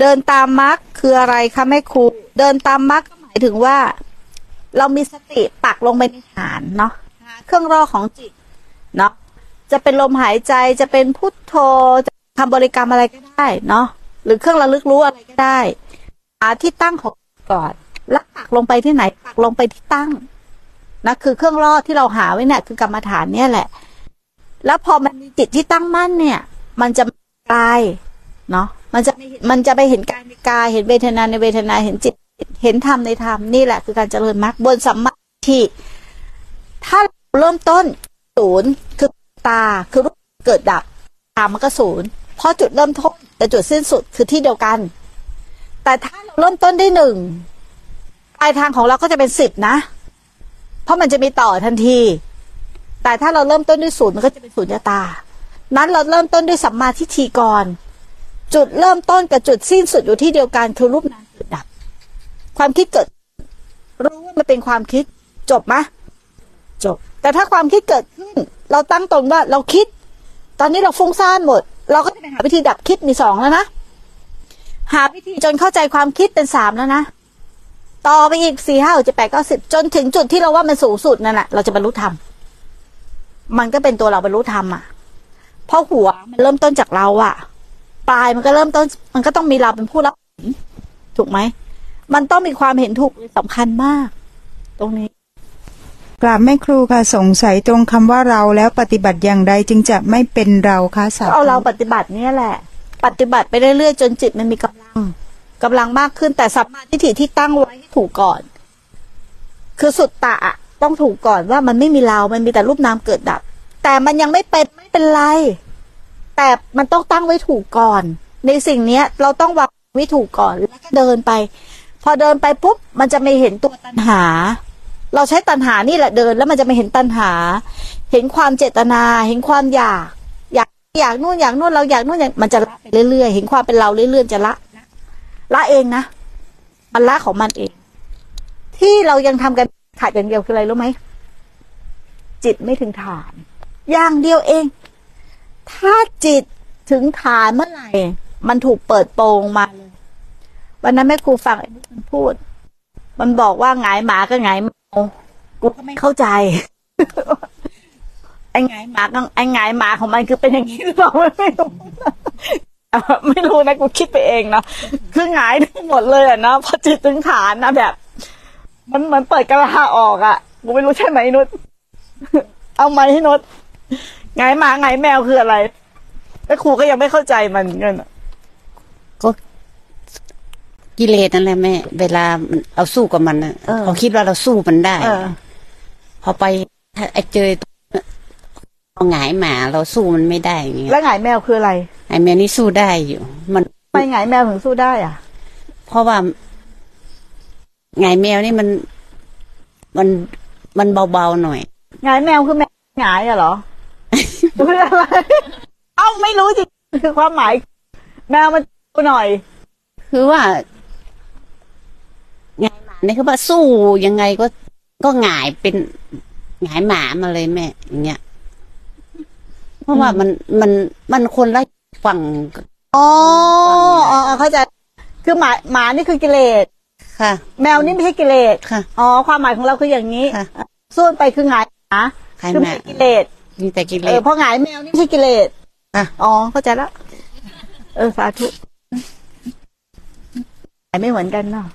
เดินตามมรรคคืออะไรคะแม่ครู เดินตามมรรคก็หมายถึงว่า เรามีสติปักลงไปในฐานเนาะเครื่องรอของจิตเนาะจะเป็นลมหายใจจะเป็นพุทโธจะทำบริกรรมอะไรก็ได้เนาะหรือเครื่องระลึกรู้อะไรก็ได้หาที่ตั้งของก่อนแล้วปักลงไปที่ไหนปักลงไปที่ตั้งนะคือเครื่องรอที่เราหาไว้เนี่ยคือกรรมฐานเนี่ยแหละ แล้วพอมันมีจิตที่ตั้งมั่นเนี่ย มันจะกายเนาะ มันจะมันจะไปเห็นกายในกายเห็นเวทนาในเวทนาเห็นจิต เห็นธรรมในธรรมนี่แหละคือการเจริญมรรคบนสัมมาทิฏฐิถ้าเริ่มต้นศูนย์คือตาคือรูปเกิดดับตามมันก็ศูนย์เพราะจุดเริ่มต้นแต่จุดสิ้นสุดคือที่เดียวกัน แต่ถ้าเราเริ่มต้นได้หนึ่งปลายทางของเราก็จะเป็นสิบนะ เพราะมันจะมีต่อทันที แต่ถ้าเราเริ่มต้นด้วยศูนย์มันก็จะเป็นศูนย์ตา นั้นเราเริ่มต้นด้วยสัมมาทิฏฐิก่อน จุดเริ่มต้นกับจุดสิ้นสุดอยู่ที่เดียวกันคือรูปนามเกิดดับ ความคิดเกิด รู้ว่ามันเป็นความคิด จบไหมจบ แต่ถ้าความคิดเกิดขึ้นเราตั้งตนว่าเราคิด ตอนนี้เราฟุ้งซ่านหมด เราก็จะไปหาวิธีดับคิดมีสองแล้วนะหาวิธีจนเข้าใจความคิดเป็นสามแล้วนะต่อไปอีกสี่ห้าหกเจ็ดแปดเก้าสิบจนถึงจุดที่เราว่ามันสูงสุดนั่นแหละเราจะบรรลุธรรมมันก็เป็นตัวเราบรรลุธรรมอะเพราะหัวมันเริ่มต้นจากเราอะ ปลายมันก็เริ่มต้น มันก็ต้องมีเราเป็นผู้รับผลถูกไหม มันต้องมีความเห็นถูกสำคัญมาก ตรงนี้กราบแม่ครูค่ะสงสัยตรงคำว่าเราแล้วปฏิบัติอย่างใดจึงจะไม่เป็นเราคะสาธุเอาเราปฏิบัติเนี่ยแหละ ปฏิบัติไปเรื่อยๆจนจิตมันมีกำลังกำลังมากขึ้นแต่สัมมาทิฏฐิที่ตั้งไว้ให้ถูกก่อน คือสุดตะอะต้องถูกก่อนว่ามันไม่มีเรา มันมีแต่รูปนามเกิดดับ แต่มันยังไม่เป็นไม่เป็นไร แต่มันต้องตั้งไว้ถูกก่อน ในสิ่งเนี้ยเราต้องวางไว้ถูกก่อนแล้วก็เดินไป พอเดินไปปุ๊บมันจะไม่เห็นตัวตัณหา เราใช้ตัณหานี่แหละเดิน แล้วมันจะไม่เห็นตัณหา เห็นความเจตนา เห็นความอยาก อยากอยากนู่นอยากนู่นเราอยากนู่นอยากมันจะละไปเรื่อยๆ เห็นความเป็นเราเรื่อยๆจะละละเองนะมันละของมันเอง ที่เรายังทำกันขาดอย่างเดียวคืออะไรรู้ไหมจิตไม่ถึงฐาน อย่างเดียวเอง ถ้าจิตถึงฐานเมื่อไหร่ มันถูกเปิดโปงมาเลยวันนั้นแม่ครูฟังไอ้นี่มันพูด มันบอกว่าหงายหมาก็หงายแมวกูก็ไม่เข้าใจ ไอ้หงายหมาก็ไอ้หงายหมาของมันคือเป็นอย่างนี้หรือเปล่าไม่รู้เอ่อไม่รู้นะกูคิดไปเองเนาะคือหงายทั้งหมดเลยอะเนาะพอจิตถึงฐานนะแบบ มันเหมือนเปิดกระลาออกอะกูไม่รู้ใช่ไหมนุชเอาไหมให้นุช หงายหมาหงายแมวคืออะไรแล้วครูก็ยังไม่เข้าใจมันเหมือนกันอะก็กิเลสนั่นแหละแม่ เวลามันเราสู้กับมันน่ะเขาคิดว่าเราสู้มันได้เออพอไปถ้าไอ้เจอเอาหงายหมาเราสู้มันไม่ได้อย่างเงี้ยแล้วหงายแมวคืออะไรไอ้แมวนี่สู้ได้อยู่ มันทำไมหงายแมวถึงสู้ได้อะ เพราะว่าหงายแมวนี่มันมันมันเบาๆหน่อยหงายแมวคือแมวหงายอะเหรอ คืออะไร เอ้าไม่รู้จริงคือความหมาย แมวมันหน่อย คือว่าหงายหมาเนี่ยคือว่าสู้ยังไงก็ก็หงายเป็นหงายหมามาเลยแม่อย่างเงี้ยเพราะว่ามันมันมันคนละฝั่งอ๋ออ๋ออ๋อเข้าใจ คือหมาหมานี่คือกิเลสค่ะ แมวนี่ไม่ใช่กิเลสค่ะอ๋อความหมายของเราคืออย่างนี้ค่ะสู้ไปคือหงายหมาหงายคือหมาไม่ใช่กิเลส มีแต่กิเลเออสเพราะหงายแมวนี่ไม่ใช่กิเลสค่ะ อ๋อเข้าใจแล้ว เออสาธุหงายไม่เหมือนกันเนาะ